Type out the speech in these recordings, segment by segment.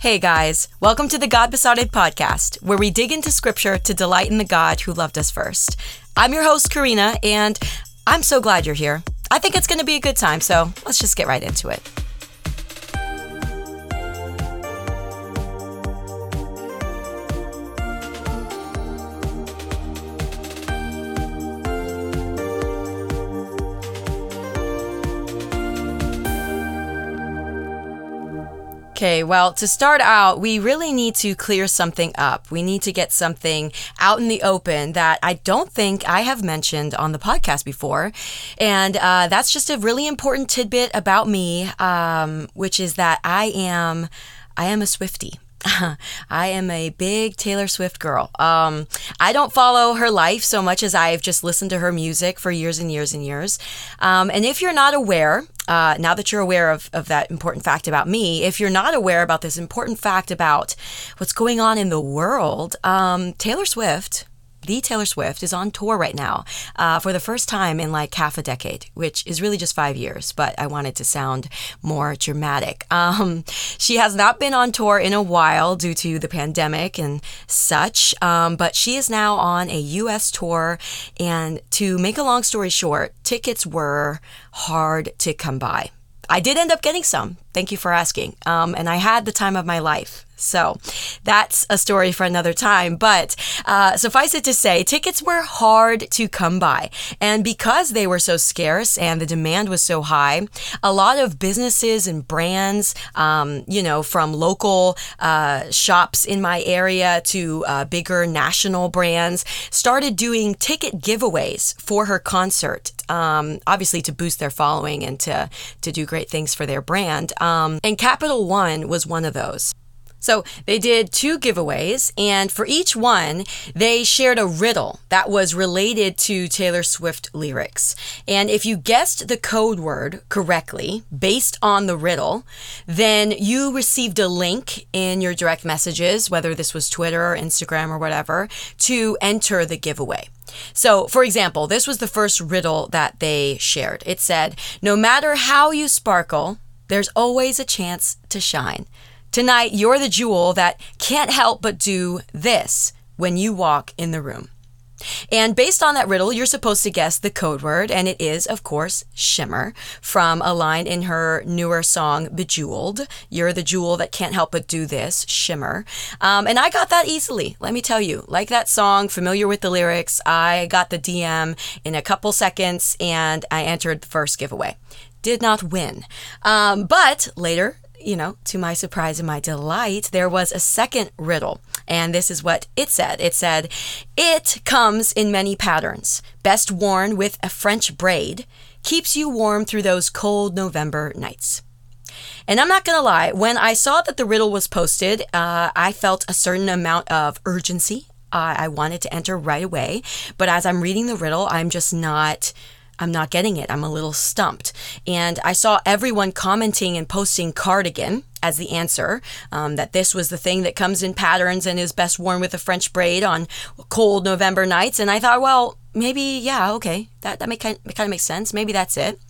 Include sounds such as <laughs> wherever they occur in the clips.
Hey guys, welcome to the God Besotted podcast, where we dig into scripture to delight in the God who loved us first. I'm your host, Karina, and I'm so glad you're here. I think it's going to be a good time, so let's just get right into it. Okay, well, to start out, we really need to clear something up. We need to get something out in the open that I don't think I have mentioned on the podcast before. And uh, that's just a really important tidbit about me, um, which is that I am, I am a Swiftie. <laughs> I am a big Taylor Swift girl. Um, I don't follow her life so much as I've just listened to her music for years and years and years. Um, and if you're not aware, uh, now that you're aware of, of that important fact about me, if you're not aware about this important fact about what's going on in the world, um, Taylor Swift the Taylor Swift is on tour right now uh, for the first time in like half a decade, which is really just five years, but I wanted to sound more dramatic. <laughs> Um, she has not been on tour in a while due to the pandemic and such, um, but she is now on a US tour. And to make a long story short, tickets were hard to come by. I did end up getting some. Thank you for asking. Um, and I had the time of my life. So that's a story for another time. But uh, suffice it to say, tickets were hard to come by. And because they were so scarce and the demand was so high, a lot of businesses and brands, um, you know, from local uh, shops in my area to uh, bigger national brands, started doing ticket giveaways for her concert. Um, obviously, to boost their following and to, to do great things for their brand. Um, and Capital One was one of those. So they did two giveaways, and for each one, they shared a riddle that was related to Taylor Swift lyrics. And if you guessed the code word correctly based on the riddle, then you received a link in your direct messages, whether this was Twitter or Instagram or whatever, to enter the giveaway. So, for example, this was the first riddle that they shared. It said, No matter how you sparkle, there's always a chance to shine. Tonight, you're the jewel that can't help but do this when you walk in the room. And based on that riddle, you're supposed to guess the code word, and it is, of course, shimmer from a line in her newer song, Bejeweled. You're the jewel that can't help but do this, shimmer. Um, and I got that easily, let me tell you. Like that song, familiar with the lyrics, I got the DM in a couple seconds and I entered the first giveaway. Did not win. Um, but later, you know, to my surprise and my delight, there was a second riddle. And this is what it said it said, It comes in many patterns, best worn with a French braid, keeps you warm through those cold November nights. And I'm not going to lie, when I saw that the riddle was posted, uh, I felt a certain amount of urgency. Uh, I wanted to enter right away. But as I'm reading the riddle, I'm just not I'm not getting it. I'm a little stumped. And I saw everyone commenting and posting cardigan as the answer, um, that this was the thing that comes in patterns and is best worn with a French braid on cold November nights. And I thought, well, maybe, yeah, okay, that, that make, kind, of, makes sense. Maybe that's it.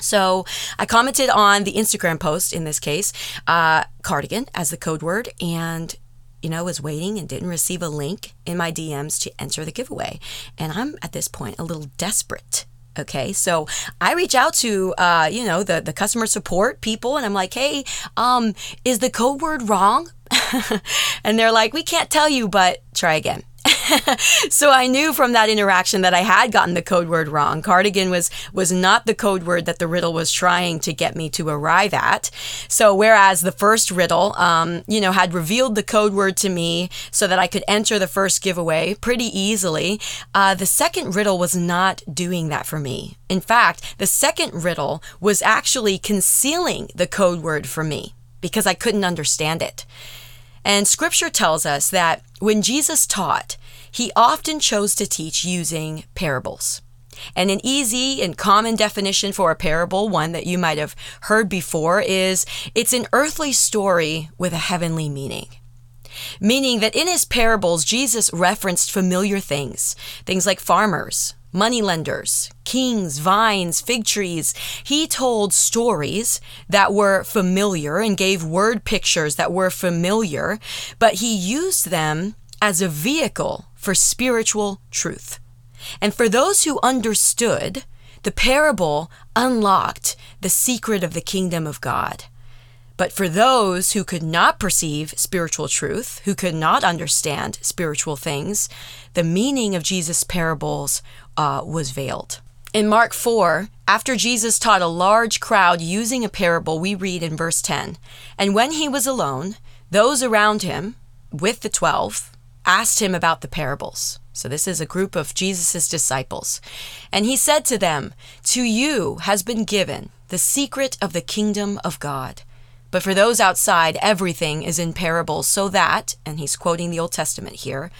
So I commented on the Instagram post in this case, uh, cardigan as the code word, and you know, was waiting and didn't receive a link in my DMs to enter the giveaway. And I'm at this point a little desperate Okay, so I reach out to uh, you know the the customer support people, and I'm like, hey, um, is the code word wrong? <laughs> and they're like, we can't tell you, but try again. <laughs> so I knew from that interaction that I had gotten the code word wrong. Cardigan was was not the code word that the riddle was trying to get me to arrive at. So whereas the first riddle, um, you know, had revealed the code word to me so that I could enter the first giveaway pretty easily, uh, the second riddle was not doing that for me. In fact, the second riddle was actually concealing the code word for me because I couldn't understand it. And scripture tells us that when Jesus taught, he often chose to teach using parables. And an easy and common definition for a parable, one that you might have heard before, is it's an earthly story with a heavenly meaning. Meaning that in his parables, Jesus referenced familiar things, things like farmers, moneylenders, kings, vines, fig trees. He told stories that were familiar and gave word pictures that were familiar, but he used them as a vehicle for spiritual truth. And for those who understood, the parable unlocked the secret of the kingdom of God. But for those who could not perceive spiritual truth, who could not understand spiritual things, the meaning of Jesus' parables uh, was veiled. In Mark 4, after Jesus taught a large crowd using a parable, we read in verse 10 And when he was alone, those around him, with the twelve, asked him about the parables. So this is a group of Jesus' disciples. And he said to them, To you has been given the secret of the kingdom of God. But for those outside, everything is in parables, so that, and he's quoting the Old Testament here,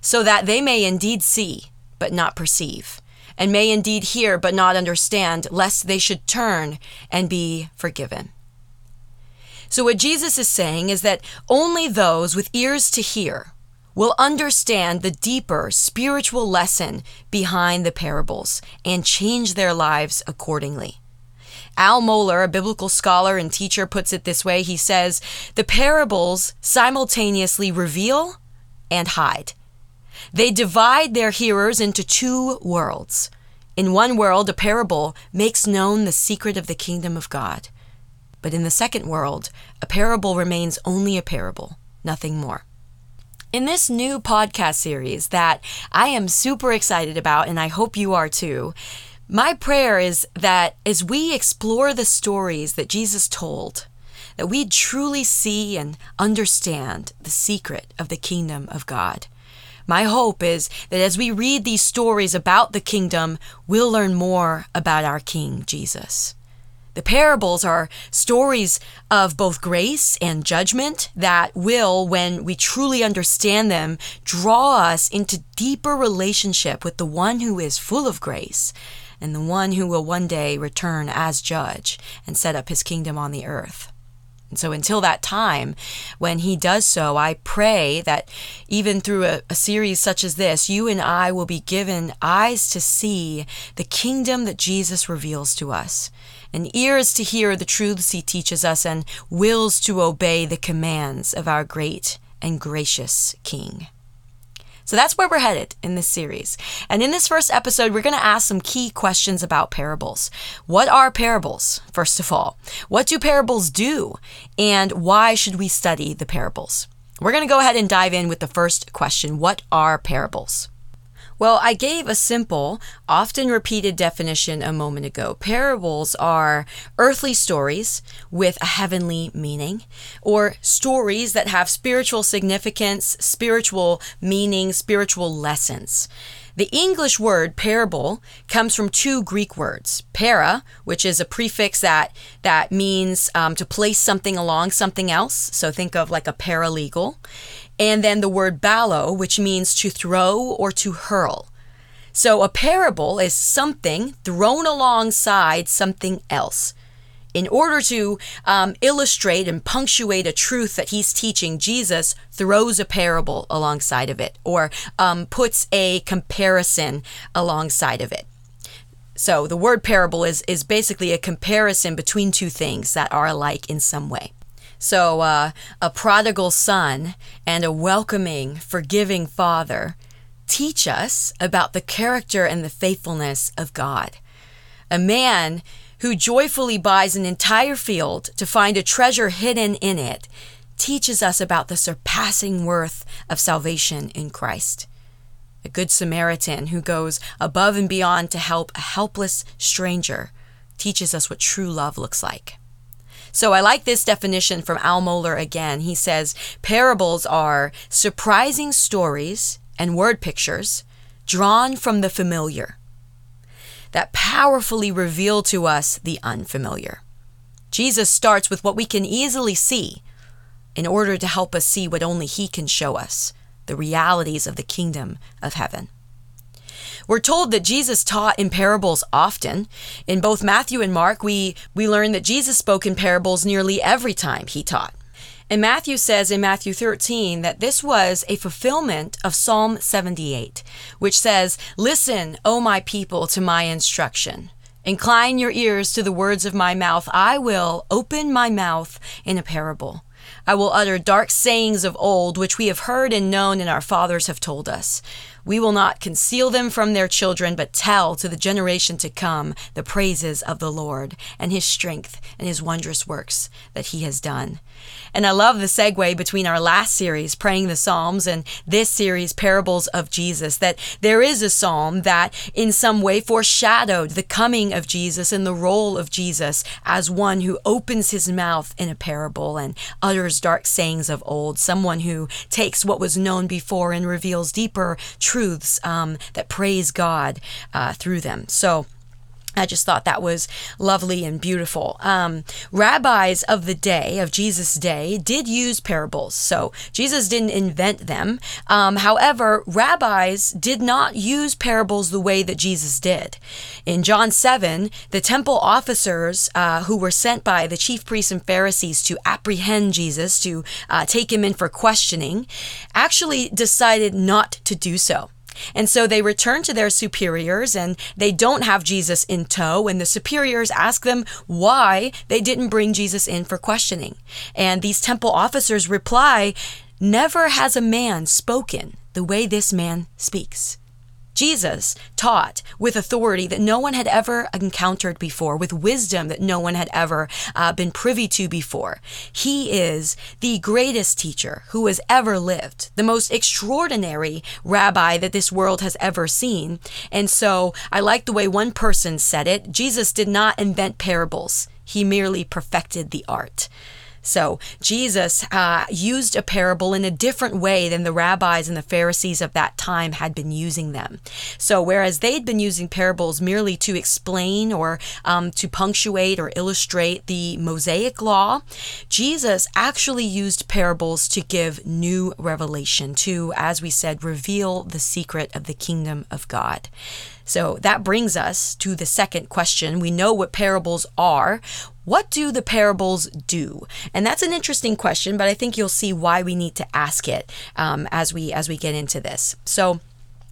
so that they may indeed see, but not perceive, and may indeed hear, but not understand, lest they should turn and be forgiven. So, what Jesus is saying is that only those with ears to hear will understand the deeper spiritual lesson behind the parables and change their lives accordingly. Al Mohler, a biblical scholar and teacher, puts it this way. He says, The parables simultaneously reveal and hide. They divide their hearers into two worlds. In one world, a parable makes known the secret of the kingdom of God. But in the second world, a parable remains only a parable, nothing more. In this new podcast series that I am super excited about, and I hope you are too, my prayer is that as we explore the stories that Jesus told, that we truly see and understand the secret of the kingdom of God. My hope is that as we read these stories about the kingdom, we'll learn more about our King, Jesus. The parables are stories of both grace and judgment that will, when we truly understand them, draw us into deeper relationship with the one who is full of grace and the one who will one day return as judge and set up his kingdom on the earth. And so until that time, when he does so, I pray that even through a, a, series such as this, you and I will be given eyes to see the kingdom that Jesus reveals to us, and ears to hear the truths he teaches us, and wills to obey the commands of our great and gracious King. So that's where we're headed in this series. And in this first episode, we're going to ask some key questions about parables. What are parables, first of all? What do parables do? And why should we study the parables? We're going to go ahead and dive in with the first question What are parables? Well, I gave a simple, often repeated definition a moment ago. Parables are earthly stories with a heavenly meaning, or stories that have spiritual significance, spiritual meaning, spiritual lessons. The English word parable comes from two Greek words, para, which is a prefix that that means um, to place something along something else. So think of like a paralegal, and then the word ballo, which means to throw or to hurl. So a parable is something thrown alongside something else. In order to um, illustrate and punctuate a truth that he's teaching, Jesus throws a parable alongside of it or um, puts a comparison alongside of it. So the word parable is, is basically a comparison between two things that are alike in some way. So, uh, a prodigal son and a welcoming, forgiving father teach us about the character and the faithfulness of God. A man who joyfully buys an entire field to find a treasure hidden in it teaches us about the surpassing worth of salvation in Christ. A good Samaritan who goes above and beyond to help a helpless stranger teaches us what true love looks like. So I like this definition from Al Mohler again. He says parables are surprising stories and word pictures drawn from the familiar that powerfully reveal to us the unfamiliar. Jesus starts with what we can easily see in order to help us see what only He can show us the realities of the kingdom of heaven. We're told that Jesus taught in parables often. In both Matthew and Mark, we, we learn that Jesus spoke in parables nearly every time he taught. And Matthew says in Matthew 13 that this was a fulfillment of Psalm 78, which says, Listen, O my people, to my instruction. Incline your ears to the words of my mouth. I will open my mouth in a parable. I will utter dark sayings of old, which we have heard and known, and our fathers have told us. We will not conceal them from their children, but tell to the generation to come the praises of the Lord and his strength and his wondrous works that he has done. And I love the segue between our last series, Praying the Psalms, and this series, Parables of Jesus, that there is a psalm that in some way foreshadowed the coming of Jesus and the role of Jesus as one who opens his mouth in a parable and utters dark sayings of old, someone who takes what was known before and reveals deeper truths um, that praise God uh, through them. So, I just thought that was lovely and beautiful. Um, rabbis of the day, of Jesus' day, did use parables. So Jesus didn't invent them. Um, however, rabbis did not use parables the way that Jesus did. In John 7, the temple officers uh, who were sent by the chief priests and Pharisees to apprehend Jesus, to uh, take him in for questioning, actually decided not to do so. And so they return to their superiors and they don't have Jesus in tow. And the superiors ask them why they didn't bring Jesus in for questioning. And these temple officers reply, Never has a man spoken the way this man speaks. Jesus taught with authority that no one had ever encountered before, with wisdom that no one had ever uh, been privy to before. He is the greatest teacher who has ever lived, the most extraordinary rabbi that this world has ever seen. And so I like the way one person said it Jesus did not invent parables, he merely perfected the art. So Jesus uh, used a parable in a different way than the rabbis and the Pharisees of that time had been using them. So whereas they'd been using parables merely to explain or um, to punctuate or illustrate the Mosaic law, Jesus actually used parables to give new revelation, to, as we said, reveal the secret of the kingdom of God. So that brings us to the second question. We know what parables are. What do the parables do? And that's an interesting question, but I think you'll see why we need to ask it um, as we as we get into this. So,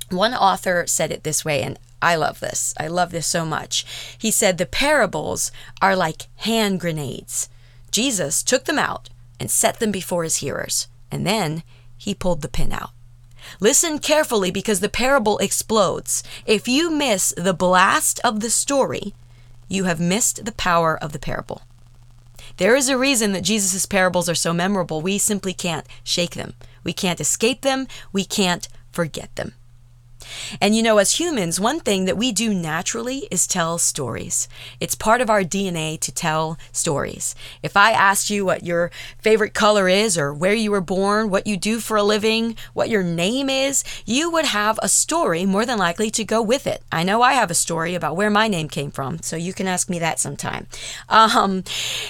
one author said it this way, and I love this. I love this so much. He said the parables are like hand grenades. Jesus took them out and set them before his hearers, and then he pulled the pin out. Listen carefully because the parable explodes. If you miss the blast of the story, you have missed the power of the parable. There is a reason that Jesus' parables are so memorable. We simply can't shake them. We can't escape them. We can't forget them. And you know, as humans, one thing that we do naturally is tell stories. It's part of our DNA to tell stories. If I asked you what your favorite color is, or where you were born, what you do for a living, what your name is, you would have a story more than likely to go with it. I know I have a story about where my name came from, so you can ask me that sometime. Um,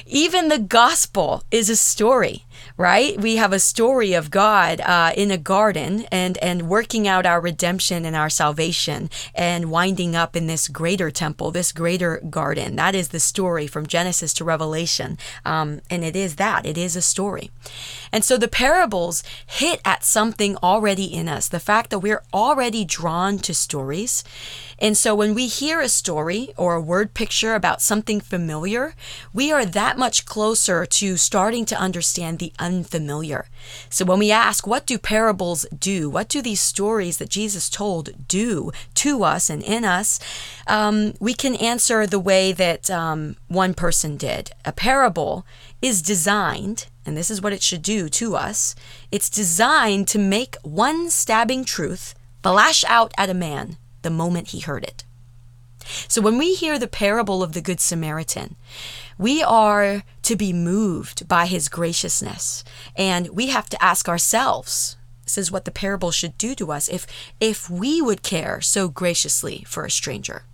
even the gospel is a story right? We have a story of God uh, in a garden and and working out our redemption and our salvation and winding up in this greater temple, this greater garden. That is the story from Genesis to Revelation, um, and it is that it is a story. And so the parables hit at something already in us, the fact that we're already drawn to stories. And so when we hear a story or a word picture about something familiar, we are that much closer to starting to understand the unfamiliar. So when we ask, what do parables do? What do these stories that Jesus told do to us and in us? Um, we can answer the way that um, one person did. A parable is designed, and this is what it should do to us it's designed to make one stabbing truth flash out at a man the moment he heard it. So when we hear the parable of the Good Samaritan, we are to be moved by his graciousness. And we have to ask ourselves, this is what the parable should do to us, if, if we would care so graciously for a stranger.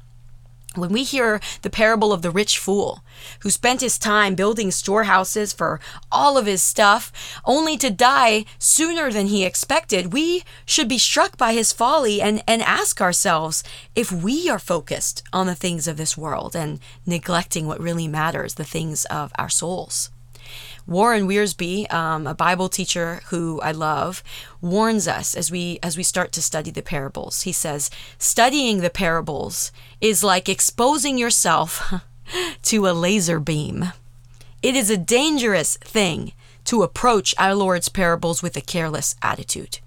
When we hear the parable of the rich fool who spent his time building storehouses for all of his stuff only to die sooner than he expected, we should be struck by his folly and, and ask ourselves if we are focused on the things of this world and neglecting what really matters, the things of our souls. Warren Wiersbe, um, a Bible teacher who I love, warns us as we as we start to study the parables. He says, studying the parables is like exposing yourself <laughs> to a laser beam. It is a dangerous thing to approach our Lord's parables with a careless attitude.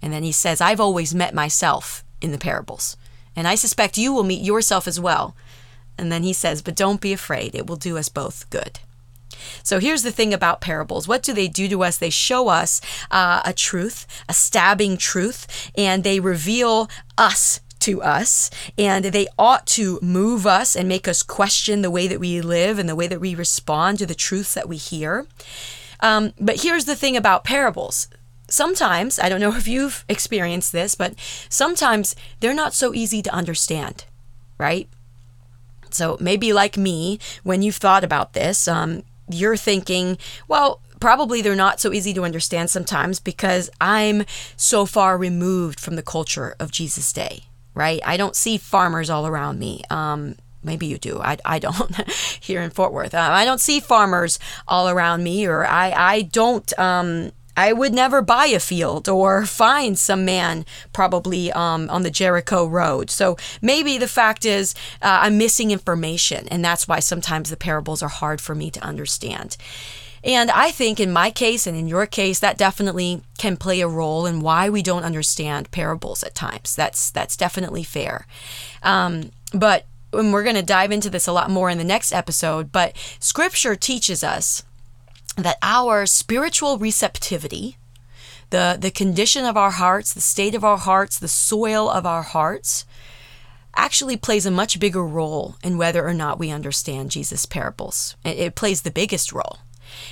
And then he says, I've always met myself in the parables, and I suspect you will meet yourself as well. And then he says, But don't be afraid, it will do us both good. So here's the thing about parables. What do they do to us? They show us uh, a truth, a stabbing truth, and they reveal us to us, and they ought to move us and make us question the way that we live and the way that we respond to the truths that we hear. Um, but here's the thing about parables. Sometimes, I don't know <laughs> if you've experienced this, but sometimes they're not so easy to understand, right? So maybe like me, when you've thought about this, um, you're thinking, well, probably they're not so easy to understand sometimes because I'm so far removed from the culture of Jesus' day, right? I don't see farmers all around me. Um, maybe you do. I, I don't <laughs> here in Fort Worth. Uh, I don't see farmers all around me, or I, I don't. Um, I would never buy a field or find some man probably um, on the Jericho Road. So maybe the fact is uh, I'm missing information, and that's why sometimes the parables are hard for me to understand. And I think in my case and in your case, that definitely can play a role in why we don't understand parables at times. That's that's definitely fair. Um, but and we're going to dive into this a lot more in the next episode. But Scripture teaches us that our spiritual receptivity, the, the condition of our hearts, the state of our hearts, the soil of our hearts, actually plays a much bigger role in whether or not we understand Jesus' parables. It, plays the biggest role.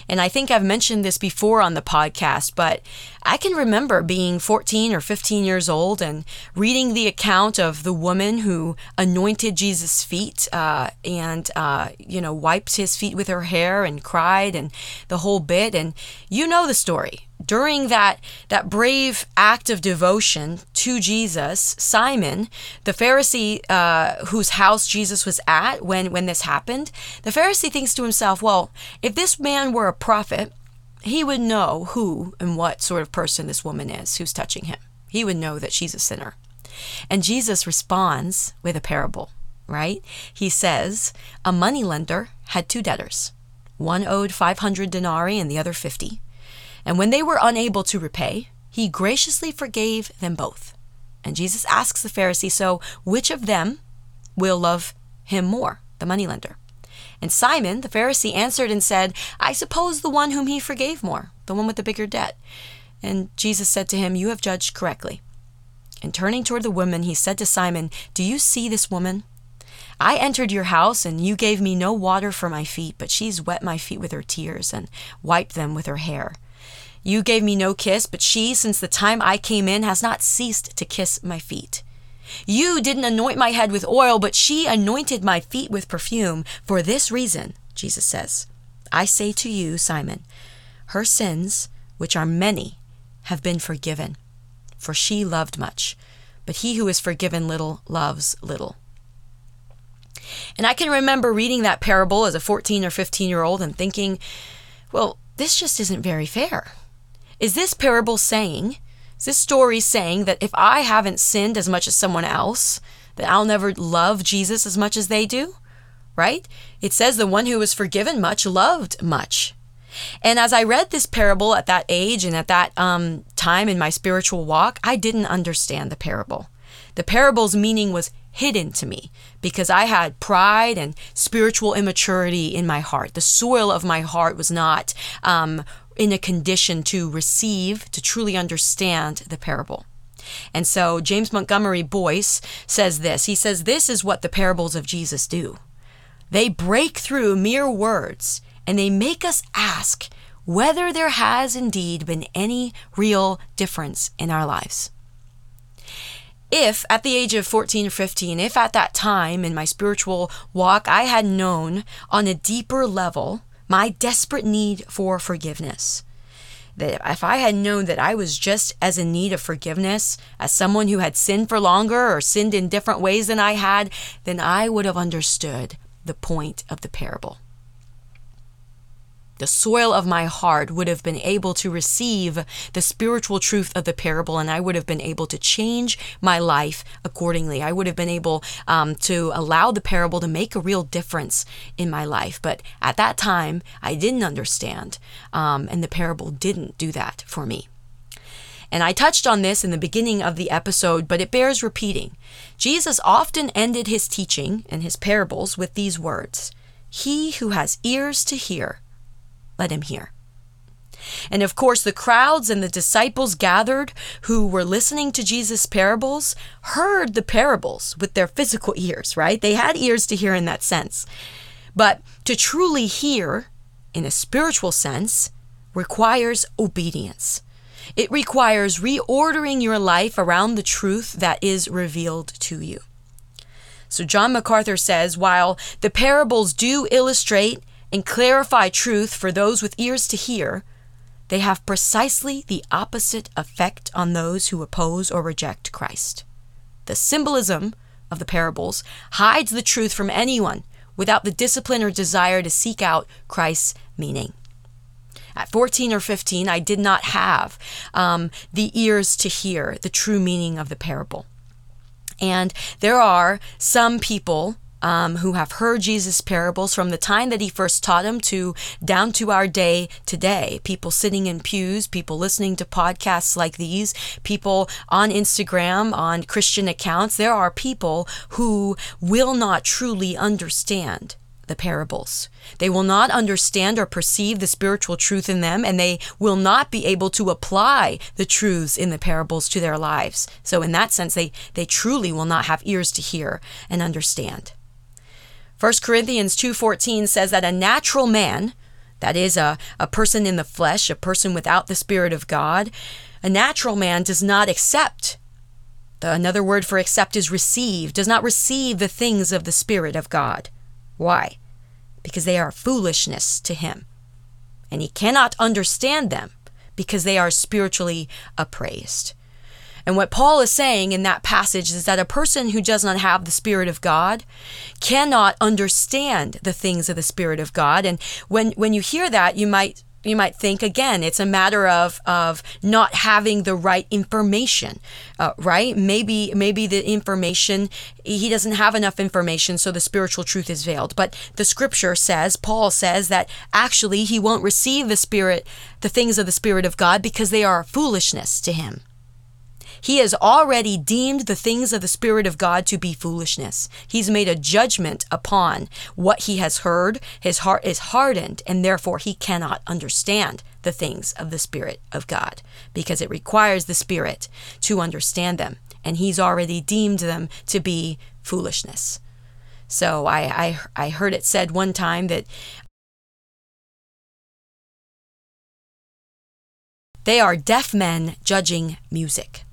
And I think I've mentioned this before on the podcast, but I can remember being 14 or 15 years old and reading the account of the woman who anointed Jesus' feet uh, and, uh, you know, wiped his feet with her hair and cried and the whole bit. And you know the story during that, that brave act of devotion to Jesus, Simon, the Pharisee uh, whose house Jesus was at when, when this happened, the Pharisee thinks to himself, well, if this man were a prophet, he would know who and what sort of person this woman is who's touching him. He would know that she's a sinner. And Jesus responds with a parable, right? He says, A moneylender had two debtors. One owed 500 denarii and the other 50. And when they were unable to repay, he graciously forgave them both. And Jesus asks the Pharisee, So which of them will love him more, the moneylender? And Simon, the Pharisee, answered and said, I suppose the one whom he forgave more, the one with the bigger debt. And Jesus said to him, You have judged correctly. And turning toward the woman, he said to Simon, Do you see this woman? I entered your house, and you gave me no water for my feet, but she's wet my feet with her tears and wiped them with her hair. You gave me no kiss, but she, since the time I came in, has not ceased to kiss my feet. You didn't anoint my head with oil, but she anointed my feet with perfume. For this reason, Jesus says, I say to you, Simon, her sins, which are many, have been forgiven, for she loved much. But he who is forgiven little loves little. And I can remember reading that parable as a 14 or 15 year old and thinking, well, this just isn't very fair. Is this parable saying, is this story saying that if I haven't sinned as much as someone else, that I'll never love Jesus as much as they do? Right? It says the one who was forgiven much loved much. And as I read this parable at that age and at that um, time in my spiritual walk, I didn't understand the parable. The parable's meaning was hidden to me because I had pride and spiritual immaturity in my heart. The soil of my heart was not um, in a condition to receive, to truly understand the parable. And so James Montgomery Boice says this He says, This is what the parables of Jesus do. They break through mere words and they make us ask whether there has indeed been any real difference in our lives. If at the age of 14 or 15, if at that time in my spiritual walk I had known on a deeper level my desperate need for forgiveness. That if I had known that I was just as in need of forgiveness as someone who had sinned for longer or sinned in different ways than I had, then I would have understood the point of the parable. The soil of my heart would have been able to receive the spiritual truth of the parable, and I would have been able to change my life accordingly. I would have been able um, to allow the parable to make a real difference in my life. But at that time, I didn't understand, um, and the parable didn't do that for me. And I touched on this in the beginning of the episode, but it bears repeating. Jesus often ended his teaching and his parables with these words He who has ears to hear, let him hear. And of course, the crowds and the disciples gathered who were listening to Jesus' parables heard the parables with their physical ears, right? They had ears to hear in that sense. But to truly hear, in a spiritual sense, requires obedience. It requires reordering your life around the truth that is revealed to you. So, John MacArthur says while the parables do illustrate and clarify truth for those with ears to hear, they have precisely the opposite effect on those who oppose or reject Christ. The symbolism of the parables hides the truth from anyone without the discipline or desire to seek out Christ's meaning. At 14 or 15, I did not have um, the ears to hear the true meaning of the parable. And there are some people um, who have heard Jesus' parables from the time that he first taught them to down to our day today. People sitting in pews, people listening to podcasts like these, people on Instagram, on Christian accounts. There are people who will not truly understand the parables. They will not understand or perceive the spiritual truth in them, and they will not be able to apply the truths in the parables to their lives. So, in that sense, they, they truly will not have ears to hear and understand. 1 Corinthians 2:14 says that a natural man, that is a, a person in the flesh, a person without the spirit of God, a natural man does not accept the, another word for accept is receive, does not receive the things of the Spirit of God. Why? Because they are foolishness to him. And he cannot understand them because they are spiritually appraised. And what Paul is saying in that passage is that a person who does not have the Spirit of God cannot understand the things of the Spirit of God. And when, when you hear that, you might you might think again it's a matter of of not having the right information uh, right? Maybe maybe the information he doesn't have enough information so the spiritual truth is veiled. But the scripture says paul says that actually he won't receive the spirit the things of the spirit of god because they are foolishness to him he has already deemed the things of the Spirit of God to be foolishness. He's made a judgment upon what he has heard. His heart is hardened, and therefore he cannot understand the things of the Spirit of God because it requires the Spirit to understand them. And he's already deemed them to be foolishness. So I, I, I heard it said one time that they are deaf men judging music.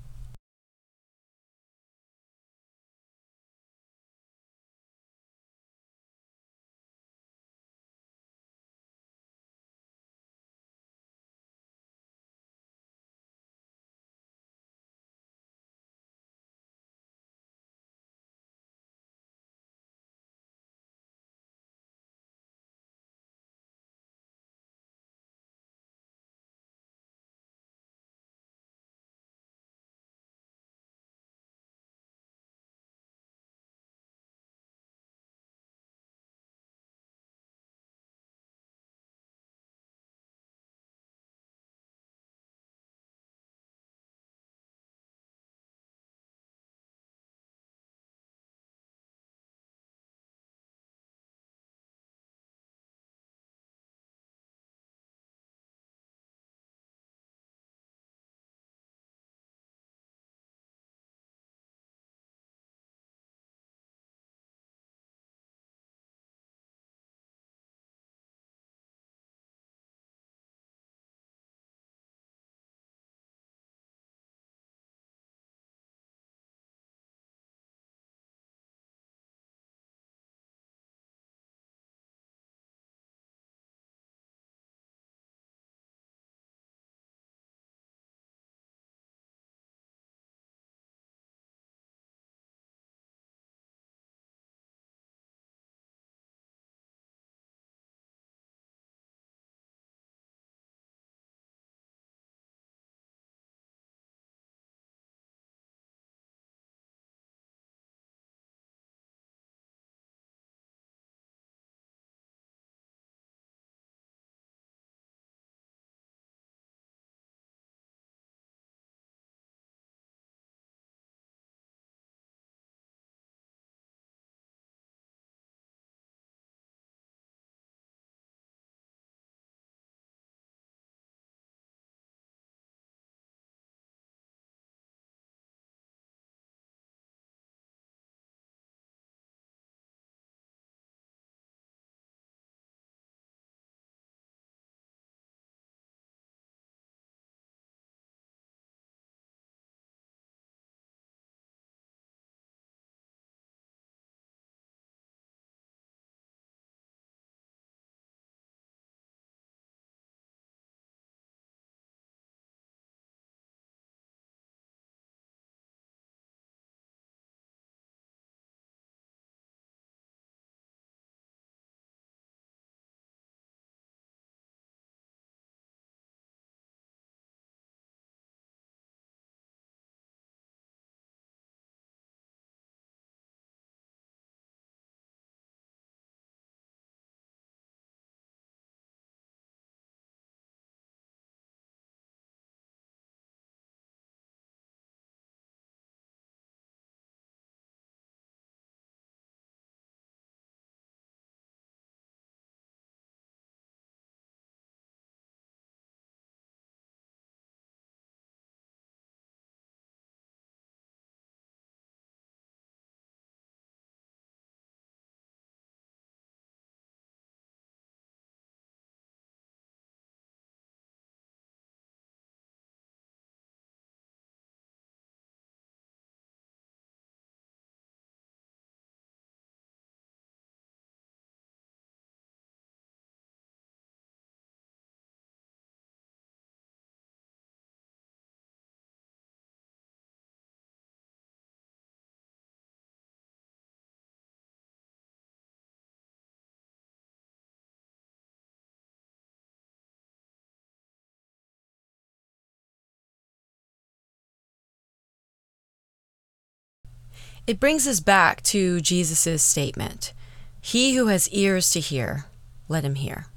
It brings us back to Jesus' statement He who has ears to hear, let him hear.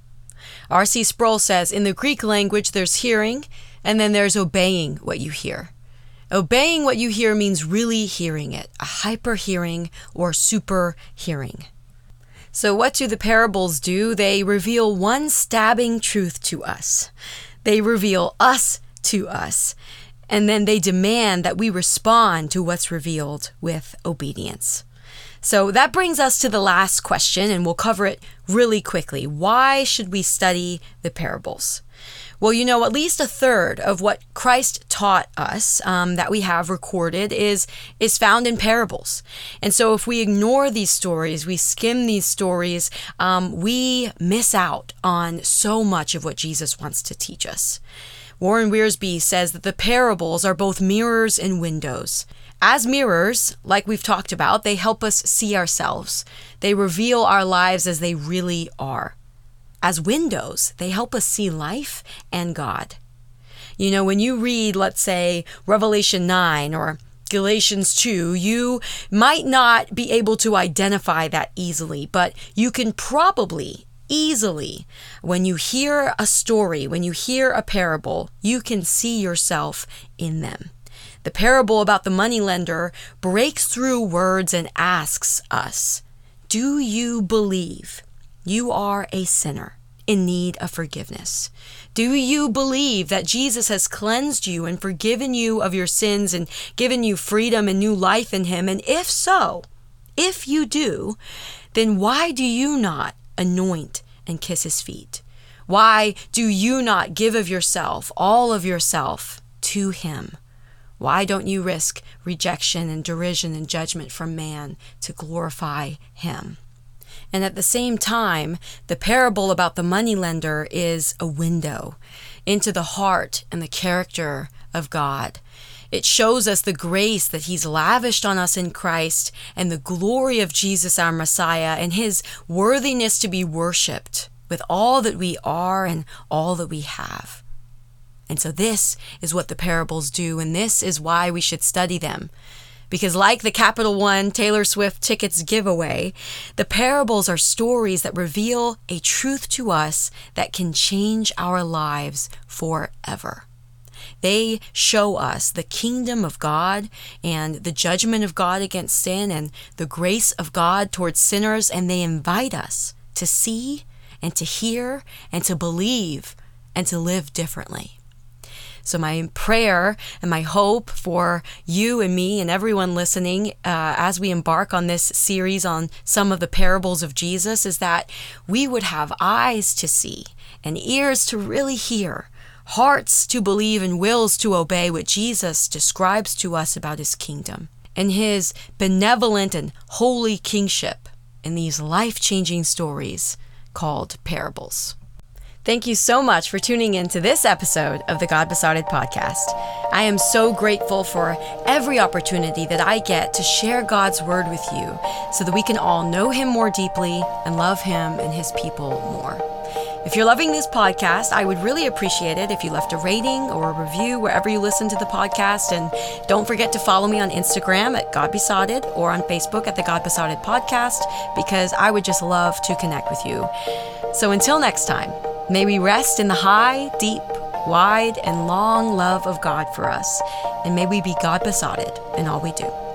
R.C. Sproul says in the Greek language, there's hearing, and then there's obeying what you hear. Obeying what you hear means really hearing it, a hyper hearing or super hearing. So, what do the parables do? They reveal one stabbing truth to us. They reveal us to us. And then they demand that we respond to what's revealed with obedience. So that brings us to the last question, and we'll cover it really quickly. Why should we study the parables? Well, you know, at least a third of what Christ taught us um, that we have recorded is is found in parables. And so, if we ignore these stories, we skim these stories, um, we miss out on so much of what Jesus wants to teach us. Warren Wiersbe says that the parables are both mirrors and windows. As mirrors, like we've talked about, they help us see ourselves. They reveal our lives as they really are. As windows, they help us see life and God. You know, when you read, let's say, Revelation 9 or Galatians 2, you might not be able to identify that easily, but you can probably easily, when you hear a story, when you hear a parable, you can see yourself in them. The parable about the moneylender breaks through words and asks us, Do you believe you are a sinner in need of forgiveness? Do you believe that Jesus has cleansed you and forgiven you of your sins and given you freedom and new life in Him? And if so, if you do, then why do you not anoint and kiss His feet? Why do you not give of yourself, all of yourself, to Him? Why don't you risk rejection and derision and judgment from man to glorify him? And at the same time, the parable about the moneylender is a window into the heart and the character of God. It shows us the grace that He's lavished on us in Christ and the glory of Jesus, our Messiah, and His worthiness to be worshiped with all that we are and all that we have. And so, this is what the parables do, and this is why we should study them. Because, like the Capital One Taylor Swift tickets giveaway, the parables are stories that reveal a truth to us that can change our lives forever. They show us the kingdom of God and the judgment of God against sin and the grace of God towards sinners, and they invite us to see and to hear and to believe and to live differently. So, my prayer and my hope for you and me and everyone listening uh, as we embark on this series on some of the parables of Jesus is that we would have eyes to see and ears to really hear, hearts to believe, and wills to obey what Jesus describes to us about his kingdom and his benevolent and holy kingship in these life changing stories called parables. Thank you so much for tuning in to this episode of the God Besotted podcast. I am so grateful for every opportunity that I get to share God's word with you so that we can all know Him more deeply and love Him and His people more. If you're loving this podcast, I would really appreciate it if you left a rating or a review wherever you listen to the podcast. And don't forget to follow me on Instagram at God Besotted or on Facebook at the God Besotted podcast because I would just love to connect with you. So until next time, May we rest in the high, deep, wide, and long love of God for us, and may we be God besotted in all we do.